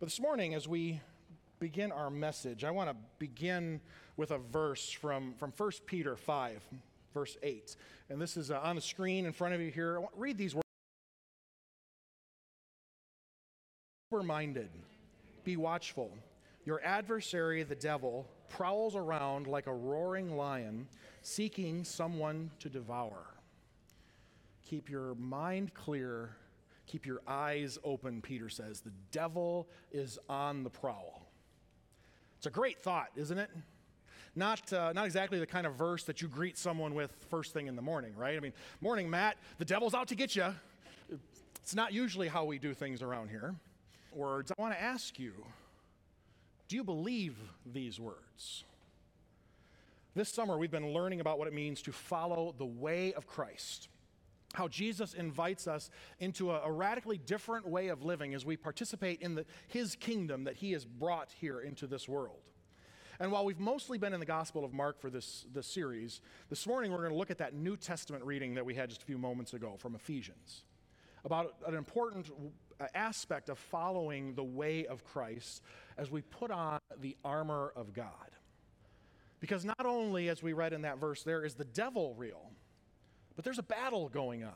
But this morning, as we begin our message, I want to begin with a verse from, from 1 Peter 5, verse 8. And this is uh, on the screen in front of you here. Read these words. Sober minded, be watchful. Your adversary, the devil, prowls around like a roaring lion, seeking someone to devour. Keep your mind clear, keep your eyes open, Peter says. The devil is on the prowl. It's a great thought, isn't it? Not, uh, not exactly the kind of verse that you greet someone with first thing in the morning, right? I mean, morning, Matt, the devil's out to get you. It's not usually how we do things around here. Words, I want to ask you do you believe these words? This summer, we've been learning about what it means to follow the way of Christ. How Jesus invites us into a, a radically different way of living as we participate in the, his kingdom that he has brought here into this world. And while we've mostly been in the Gospel of Mark for this, this series, this morning we're going to look at that New Testament reading that we had just a few moments ago from Ephesians about an important aspect of following the way of Christ as we put on the armor of God. Because not only, as we read in that verse, there is the devil real, but there's a battle going on.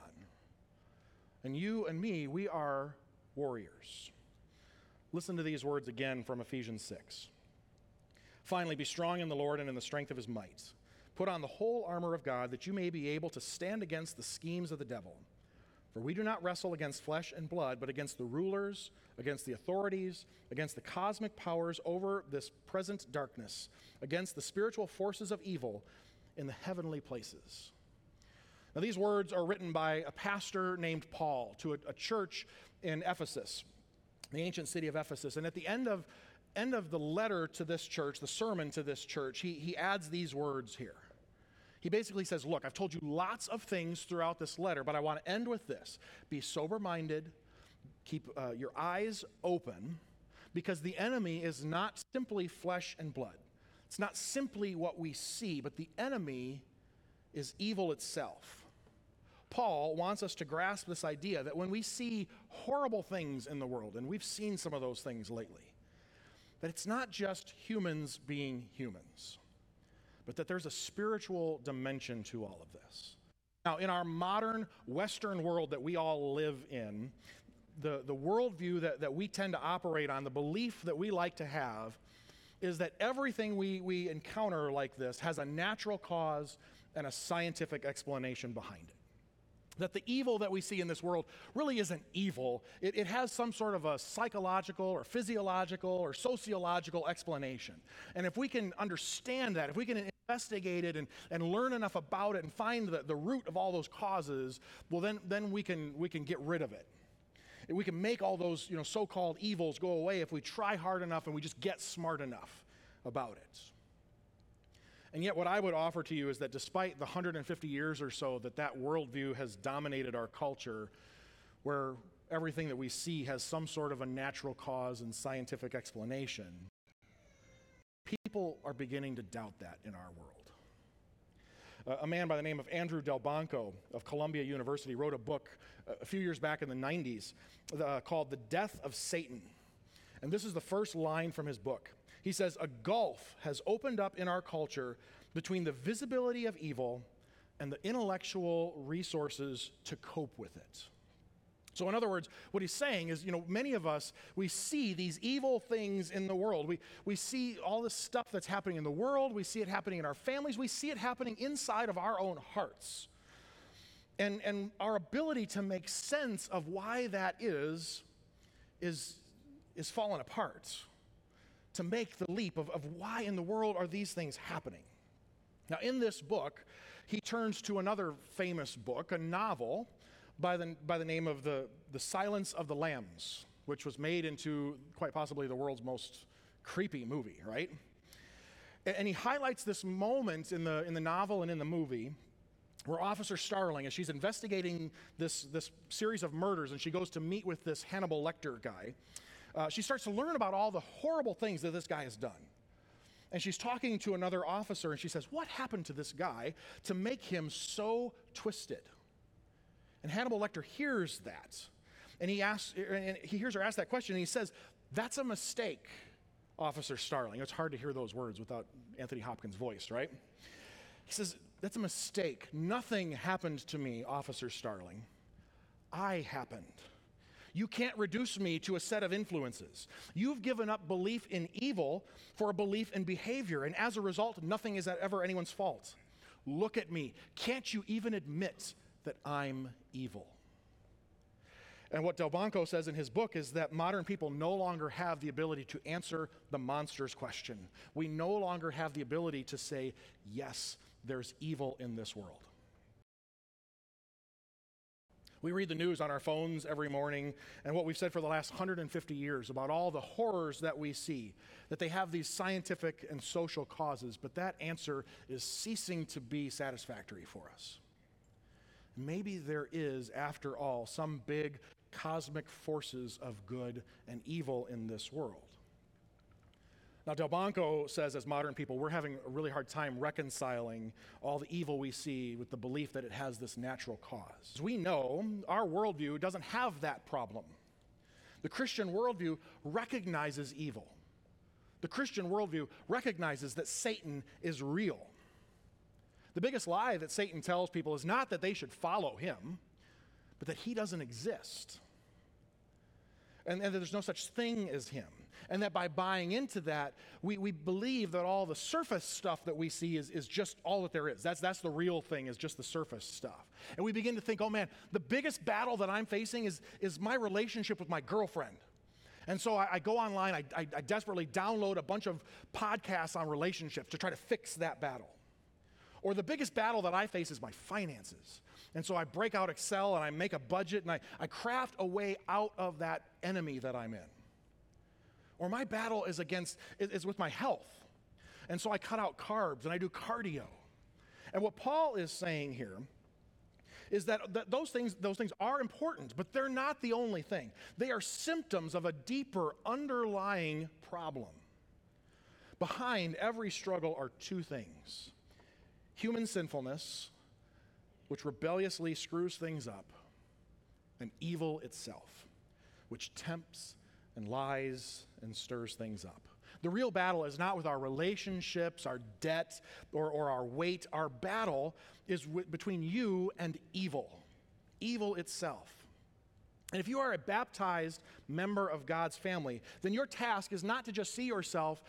And you and me, we are warriors. Listen to these words again from Ephesians 6. Finally, be strong in the Lord and in the strength of his might. Put on the whole armor of God that you may be able to stand against the schemes of the devil. For we do not wrestle against flesh and blood, but against the rulers, against the authorities, against the cosmic powers over this present darkness, against the spiritual forces of evil in the heavenly places. Now, these words are written by a pastor named Paul to a, a church in Ephesus, the ancient city of Ephesus. And at the end of, end of the letter to this church, the sermon to this church, he, he adds these words here. He basically says, Look, I've told you lots of things throughout this letter, but I want to end with this be sober minded, keep uh, your eyes open, because the enemy is not simply flesh and blood. It's not simply what we see, but the enemy is evil itself. Paul wants us to grasp this idea that when we see horrible things in the world, and we've seen some of those things lately, that it's not just humans being humans but that there's a spiritual dimension to all of this. Now, in our modern Western world that we all live in, the, the worldview that, that we tend to operate on, the belief that we like to have, is that everything we, we encounter like this has a natural cause and a scientific explanation behind it that the evil that we see in this world really isn't evil. It, it, has some sort of a psychological or physiological or sociological explanation. And if we can understand that, if we can investigate it and, and learn enough about it and find the, the root of all those causes, well, then, then we, can, we can get rid of it. We can make all those you know, so called evils go away if we try hard enough and we just get smart enough about it. And yet, what I would offer to you is that despite the 150 years or so that that worldview has dominated our culture, where everything that we see has some sort of a natural cause and scientific explanation, people are beginning to doubt that in our world. A man by the name of Andrew Delbanco of Columbia University wrote a book uh, a few years back in the 90s uh, called The Death of Satan. And this is the first line from his book. He says, A gulf has opened up in our culture between the visibility of evil and the intellectual resources to cope with it. So, in other words, what he's saying is, you know, many of us, we see these evil things in the world. We, we see all this stuff that's happening in the world. We see it happening in our families. We see it happening inside of our own hearts. And, and our ability to make sense of why that is, is, is fallen apart to make the leap of, of why in the world are these things happening. Now, in this book, he turns to another famous book, a novel by the, by the name of the, the Silence of the Lambs, which was made into quite possibly the world's most creepy movie, right? And, he highlights this moment in the, in the novel and in the movie where Officer Starling, as she's investigating this, this series of murders, and she goes to meet with this Hannibal Lecter guy, uh, she starts to learn about all the horrible things that this guy has done. And she's talking to another officer, and she says, What happened to this guy to make him so twisted? And Hannibal Lecter hears that. And he, asks, and he hears her ask that question, and he says, That's a mistake, Officer Starling. It's hard to hear those words without Anthony Hopkins' voice, right? He says, That's a mistake. Nothing happened to me, Officer Starling. I happened. You can't reduce me to a set of influences. You've given up belief in evil for a belief in behavior, and as a result, nothing is ever anyone's fault. Look at me. Can't you even admit that I'm evil? And what Delbanco says in his book is that modern people no longer have the ability to answer the monster's question. We no longer have the ability to say, yes, there's evil in this world. We read the news on our phones every morning, and what we've said for the last 150 years about all the horrors that we see, that they have these scientific and social causes, but that answer is ceasing to be satisfactory for us. Maybe there is, after all, some big cosmic forces of good and evil in this world. Now, Delbanco says, as modern people, we're having a really hard time reconciling all the evil we see with the belief that it has this natural cause. As we know, our worldview doesn't have that problem. The Christian worldview recognizes evil. The Christian worldview recognizes that Satan is real. The biggest lie that Satan tells people is not that they should follow him, but that he doesn't exist. And, and that there's no such thing as him and that by buying into that, we, we believe that all the surface stuff that we see is, is just all that there is. That's, that's the real thing, is just the surface stuff. And we begin to think, oh man, the biggest battle that I'm facing is, is my relationship with my girlfriend. And so I, I go online, I, I, I desperately download a bunch of podcasts on relationships to try to fix that battle. Or the biggest battle that I face is my finances. And so I break out Excel and I make a budget and I, I craft a way out of that enemy that I'm in or my battle is against is, with my health. And so I cut out carbs and I do cardio. And what Paul is saying here is that, that those things those things are important, but they're not the only thing. They are symptoms of a deeper underlying problem. Behind every struggle are two things. Human sinfulness, which rebelliously screws things up, and evil itself, which tempts and lies and stirs things up. The real battle is not with our relationships, our debt, or, or our weight. Our battle is w- between you and evil, evil itself. And if you are a baptized member of God's family, then your task is not to just see yourself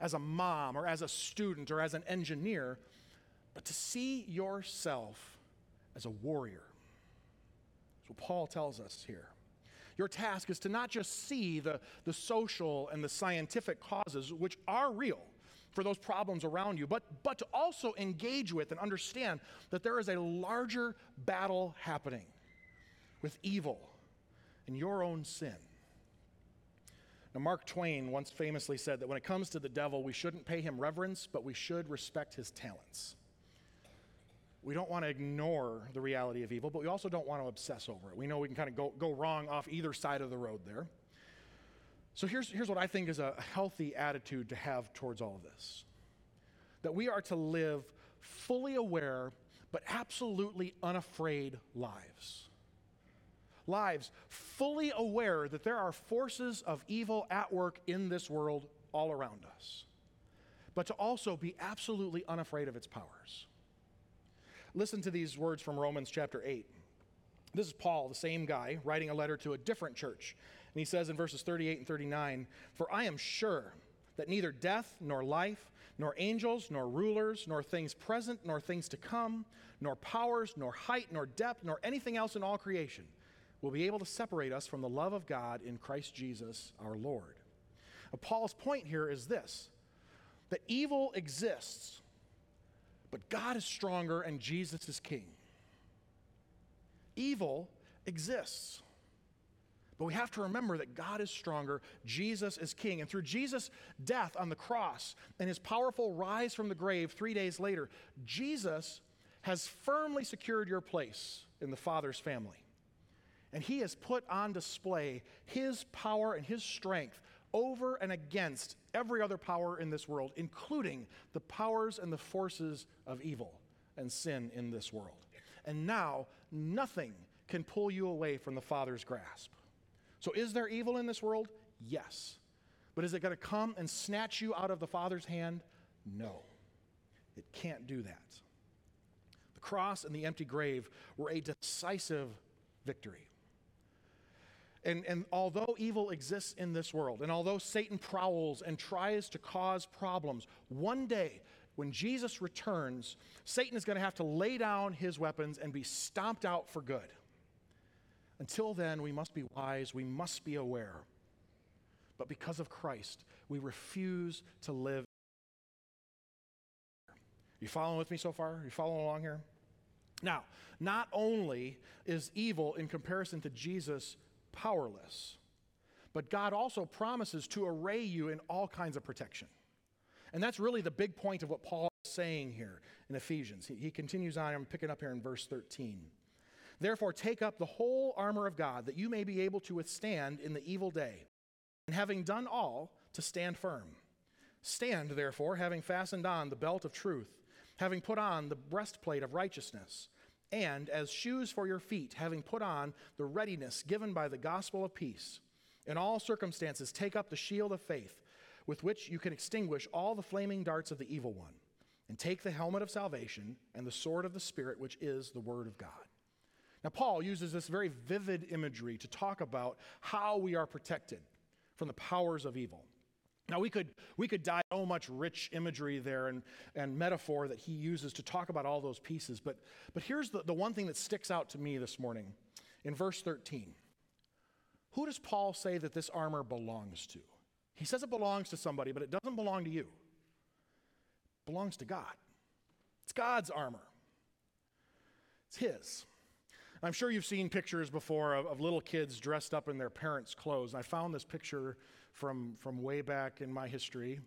as a mom or as a student or as an engineer, but to see yourself as a warrior. That's what Paul tells us here. Your task is to not just see the, the social and the scientific causes, which are real for those problems around you, but, but to also engage with and understand that there is a larger battle happening with evil and your own sin. Now, Mark Twain once famously said that when it comes to the devil, we shouldn't pay him reverence, but we should respect his talents. We don't want to ignore the reality of evil, but we also don't want to obsess over it. We know we can kind of go, go wrong off either side of the road there. So here's, here's what I think is a healthy attitude to have towards all of this that we are to live fully aware, but absolutely unafraid lives. Lives fully aware that there are forces of evil at work in this world all around us, but to also be absolutely unafraid of its powers. Listen to these words from Romans chapter 8. This is Paul, the same guy, writing a letter to a different church. And he says in verses 38 and 39 For I am sure that neither death, nor life, nor angels, nor rulers, nor things present, nor things to come, nor powers, nor height, nor depth, nor anything else in all creation will be able to separate us from the love of God in Christ Jesus our Lord. Paul's point here is this that evil exists but God is stronger and Jesus is king. Evil exists. But we have to remember that God is stronger, Jesus is king. And through Jesus' death on the cross and his powerful rise from the grave three days later, Jesus has firmly secured your place in the Father's family. And he has put on display his power and his strength over and against every other power in this world, including the powers and the forces of evil and sin in this world. And now, nothing can pull you away from the Father's grasp. So, is there evil in this world? Yes. But is it going to come and snatch you out of the Father's hand? No. It can't do that. The cross and the empty grave were a decisive victory. And, and although evil exists in this world, and although Satan prowls and tries to cause problems, one day when Jesus returns, Satan is going to have to lay down his weapons and be stomped out for good. Until then, we must be wise, we must be aware. But because of Christ, we refuse to live. You following with me so far? You following along here? Now, not only is evil in comparison to Jesus powerless, but God also promises to array you in all kinds of protection. And that's really the big point of what Paul is saying here in Ephesians. He, he continues on, I'm picking up here in verse 13. Therefore, take up the whole armor of God, that you may be able to withstand in the evil day, and having done all, to stand firm. Stand, therefore, having fastened on the belt of truth, having put on the breastplate of righteousness, and as shoes for your feet, having put on the readiness given by the gospel of peace. In all circumstances, take up the shield of faith, with which you can extinguish all the flaming darts of the evil one, and take the helmet of salvation and the sword of the Spirit, which is the word of God. Now, Paul uses this very vivid imagery to talk about how we are protected from the powers of evil. Now, we could, we could dive so much rich imagery there and, and metaphor that he uses to talk about all those pieces, but, but here's the, the one thing that sticks out to me this morning in verse 13. Who does Paul say that this armor belongs to? He says it belongs to somebody, but it doesn't belong to you. It belongs to God. It's God's armor, it's His. I'm sure you've seen pictures before of, of, little kids dressed up in their parents' clothes. I found this picture from, from way back in my history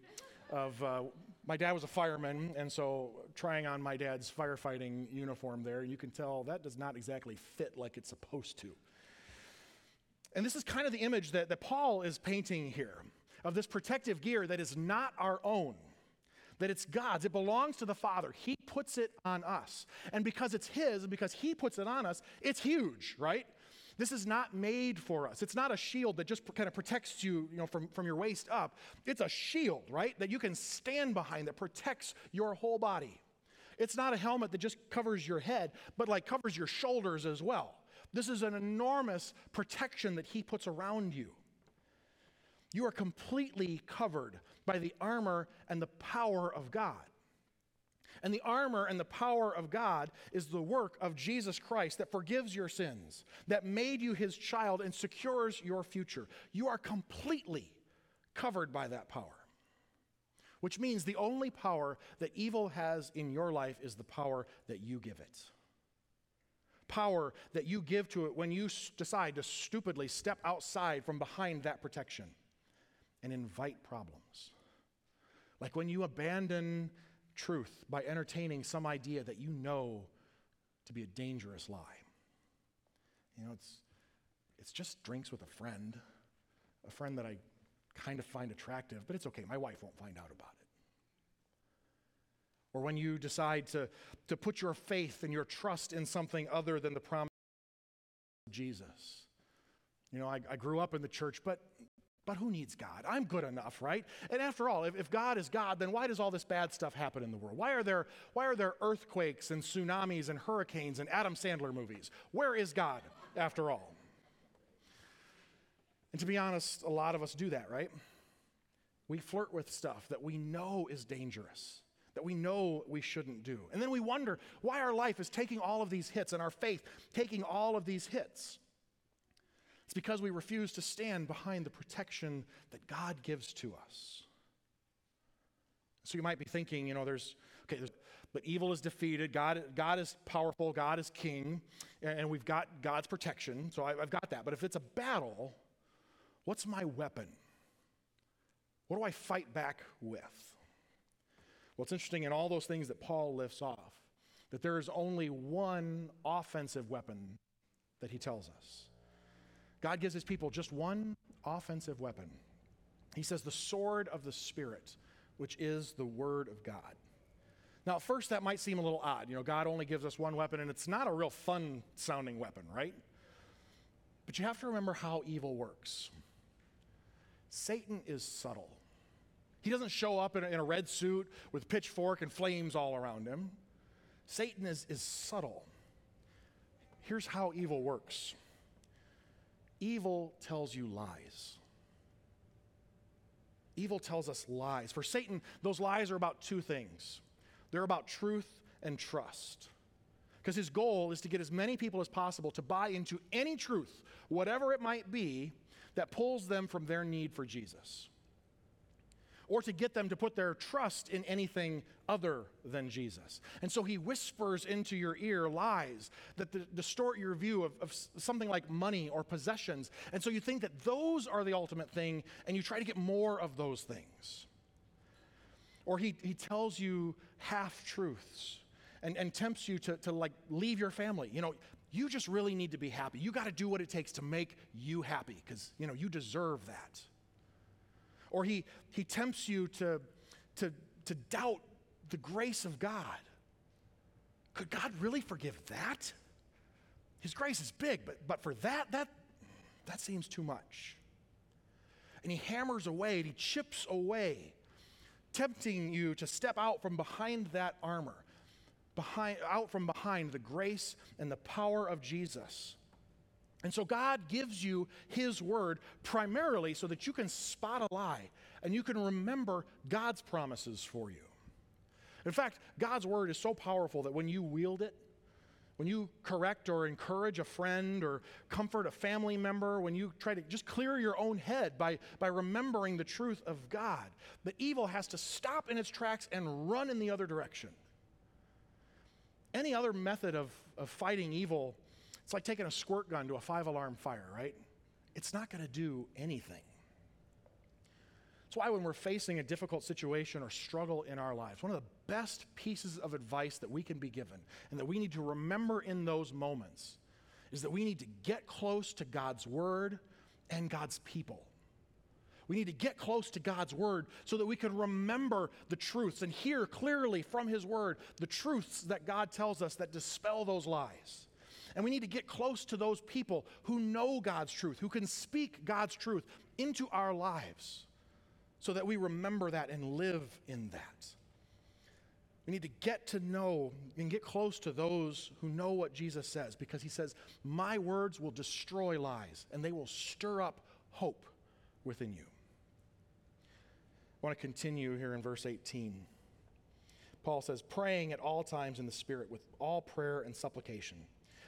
of uh, my dad was a fireman, and so trying on my dad's firefighting uniform there, you can tell that does not exactly fit like it's supposed to. And this is kind of the image that, that Paul is painting here of this protective gear that is not our own that it's God's. It belongs to the Father. He puts it on us. And because it's His, because He puts it on us, it's huge, right? This is not made for us. It's not a shield that just kind of protects you, you know, from, from your waist up. It's a shield, right? That you can stand behind that protects your whole body. It's not a helmet that just covers your head, but like covers your shoulders as well. This is an enormous protection that he puts around you. You are completely covered by the armor and the power of God. And the armor and the power of God is the work of Jesus Christ that forgives your sins, that made you his child and secures your future. You are completely covered by that power, which means the only power that evil has in your life is the power that you give it. Power that you give to it when you decide to stupidly step outside from behind that protection and invite problems. Like when you abandon truth by entertaining some idea that you know to be a dangerous lie. You know, it's, it's just drinks with a friend, a friend that I kind of find attractive, but it's okay. My wife won't find out about it. Or when you decide to, to put your faith and your trust in something other than the promise of Jesus. You know, I, I grew up in the church, but but who needs God? I'm good enough, right? And after all, if, if, God is God, then why does all this bad stuff happen in the world? Why are, there, why are there earthquakes and tsunamis and hurricanes and Adam Sandler movies? Where is God, after all? And to be honest, a lot of us do that, right? We flirt with stuff that we know is dangerous, that we know we shouldn't do. And then we wonder why our life is taking all of these hits and our faith taking all of these hits. It's because we refuse to stand behind the protection that God gives to us. So you might be thinking, you know, there's, okay, there's, but evil is defeated. God, God is powerful. God is king. And we've got God's protection. So I, I've got that. But if it's a battle, what's my weapon? What do I fight back with? Well, it's interesting in all those things that Paul lifts off that there is only one offensive weapon that he tells us. God gives his people just one offensive weapon. He says, the sword of the Spirit, which is the word of God. Now, at first, that might seem a little odd. You know, God only gives us one weapon, and it's not a real fun sounding weapon, right? But you have to remember how evil works. Satan is subtle. He doesn't show up in a, in a red suit with pitchfork and flames all around him. Satan is, is subtle. Here's how evil works evil tells you lies. Evil tells us lies. For Satan, those lies are about two things they're about truth and trust. Because his goal is to get as many people as possible to buy into any truth, whatever it might be, that pulls them from their need for Jesus or to get them to put their trust in anything other than Jesus. And so he whispers into your ear lies that distort your view of, of, something like money or possessions. And so you think that those are the ultimate thing, and you try to get more of those things. Or he, he tells you half truths and, and tempts you to, to like leave your family. You know, you just really need to be happy. You got to do what it takes to make you happy because, you know, you deserve that. Or he, he tempts you to, to, to doubt the grace of God. Could God really forgive that? His grace is big, but, but for that, that, that seems too much. And he hammers away and he chips away, tempting you to step out from behind that armor, behind, out from behind the grace and the power of Jesus and so God gives you His word primarily so that you can spot a lie and you can remember God's promises for you. In fact, God's word is so powerful that when you wield it, when you correct or encourage a friend or comfort a family member, when you try to just clear your own head by, by remembering the truth of God, the evil has to stop in its tracks and run in the other direction. Any other method of, of fighting evil it's like taking a squirt gun to a five alarm fire, right? It's not going to do anything. That's why when we're facing a difficult situation or struggle in our lives, one of the best pieces of advice that we can be given and that we need to remember in those moments is that we need to get close to God's word and God's people. We need to get close to God's word so that we can remember the truths and hear clearly from his word the truths that God tells us that dispel those lies. And we need to get close to those people who know God's truth, who can speak God's truth into our lives so that we remember that and live in that. We need to get to know and get close to those who know what Jesus says because he says, My words will destroy lies and they will stir up hope within you. I want to continue here in verse 18. Paul says, Praying at all times in the Spirit with all prayer and supplication.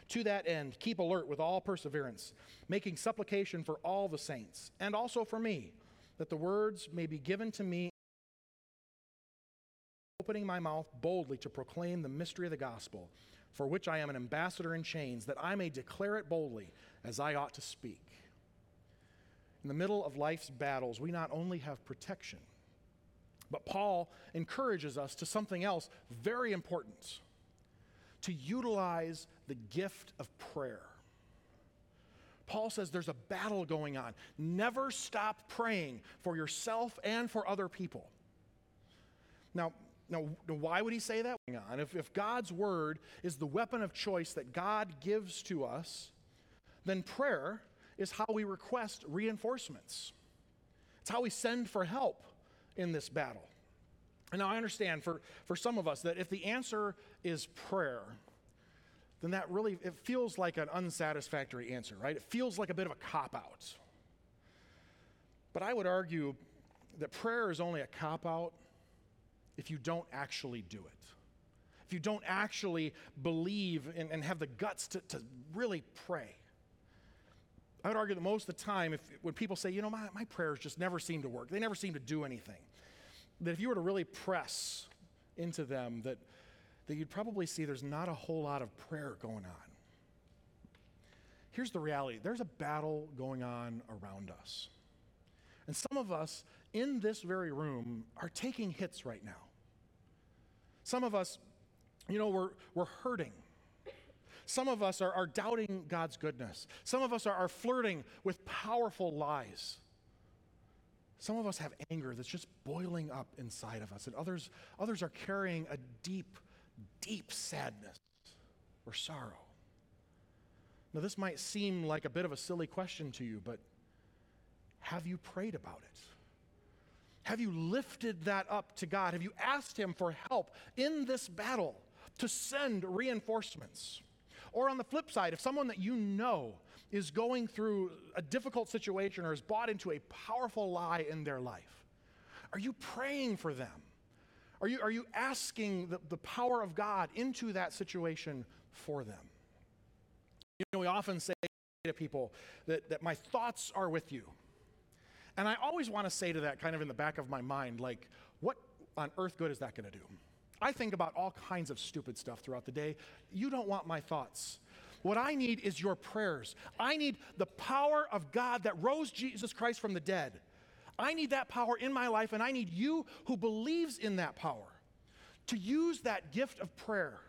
To that end, keep alert with all perseverance, making supplication for all the saints, and also for me, that the words may be given to me, opening my mouth boldly to proclaim the mystery of the gospel, for which I am an ambassador in chains, that I may declare it boldly as I ought to speak. In the middle of life's battles, we not only have protection, but Paul encourages us to something else very important to utilize the gift of prayer. Paul says there's a battle going on. Never stop praying for yourself and for other people. Now, now why would he say that? If, if God's word is the weapon of choice that God gives to us, then prayer is how we request reinforcements. It's how we send for help in this battle. And now I understand for, for some of us that if the answer is prayer, then that really it feels like an unsatisfactory answer, right? It feels like a bit of a cop out. But I would argue that prayer is only a cop out if you don't actually do it. If you don't actually believe and, and have the guts to, to really pray. I would argue that most of the time, if when people say, you know, my, my prayers just never seem to work, they never seem to do anything that if you were to really press into them, that, that you'd probably see there's not a whole lot of prayer going on. Here's the reality there's a battle going on around us. And some of us in this very room are taking hits right now. Some of us, you know, we're, we're hurting. Some of us are, are doubting God's goodness. Some of us are, are flirting with powerful lies. Some of us have anger that's just boiling up inside of us, and others, others are carrying a deep, deep sadness or sorrow. Now, this might seem like a bit of a silly question to you, but have you prayed about it? Have you lifted that up to God? Have you asked Him for help in this battle to send reinforcements? Or on the flip side, if someone that you know is going through a difficult situation or is bought into a powerful lie in their life, are you praying for them? Are you, are you asking the, the power of God into that situation for them? You know, we often say to people that, that my thoughts are with you. And I always want to say to that kind of in the back of my mind, like, what on earth good is that going to do? I think about all kinds of stupid stuff throughout the day. You don't want my thoughts. What I need is your prayers. I need the power of God that rose Jesus Christ from the dead. I need that power in my life, and I need you who believes in that power to use that gift of prayer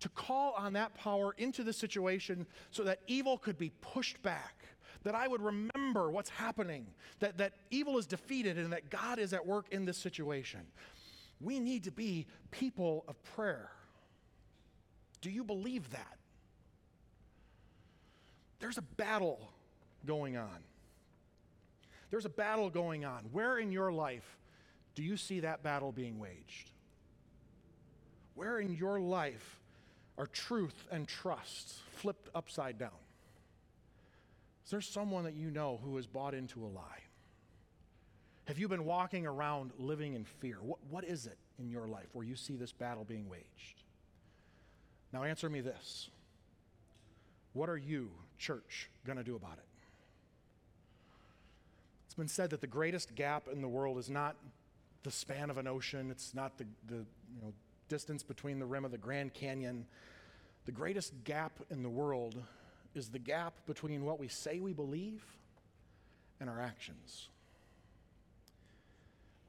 to call on that power into the situation so that evil could be pushed back, that I would remember what's happening, that, that evil is defeated, and that God is at work in this situation. We need to be people of prayer. Do you believe that? There's a battle going on. There's a battle going on. Where in your life do you see that battle being waged? Where in your life are truth and trust flipped upside down? Is there someone that you know who has bought into a lie? Have you been walking around living in fear? What, what is it in your life where you see this battle being waged? Now, answer me this What are you, church, going to do about it? It's been said that the greatest gap in the world is not the span of an ocean, it's not the, the you know, distance between the rim of the Grand Canyon. The greatest gap in the world is the gap between what we say we believe and our actions.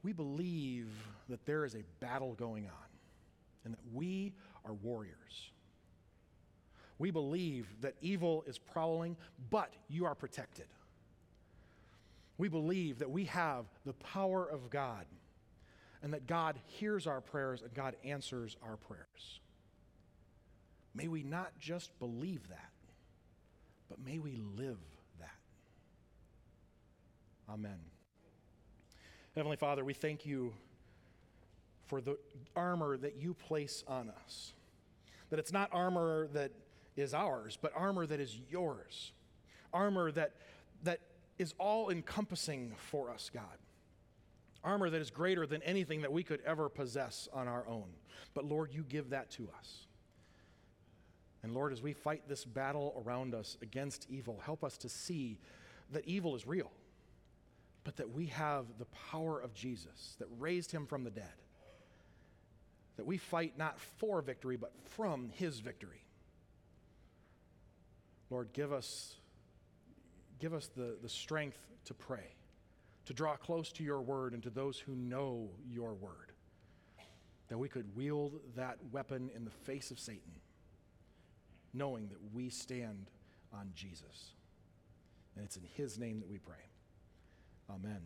We believe that there is a battle going on and that we are warriors. We believe that evil is prowling, but you are protected. We believe that we have the power of God and that God hears our prayers and God answers our prayers. May we not just believe that, but may we live that. Amen. Heavenly Father, we thank you for the armor that you place on us. That it's not armor that is ours, but armor that is yours. Armor that, is all encompassing for us, God. Armor that is greater than anything that we could ever possess on our own. But Lord, you give that to us. And Lord, as we fight this battle around us against evil, help us to see that evil is real, but that we have the power of Jesus that raised him from the dead. That we fight not for victory, but from his victory. Lord, give us, give us the, the strength to pray to draw close to your word and to those who know your word, that we could wield that weapon in the face of Satan, knowing that we stand on Jesus. And it's in his name that we pray. Amen.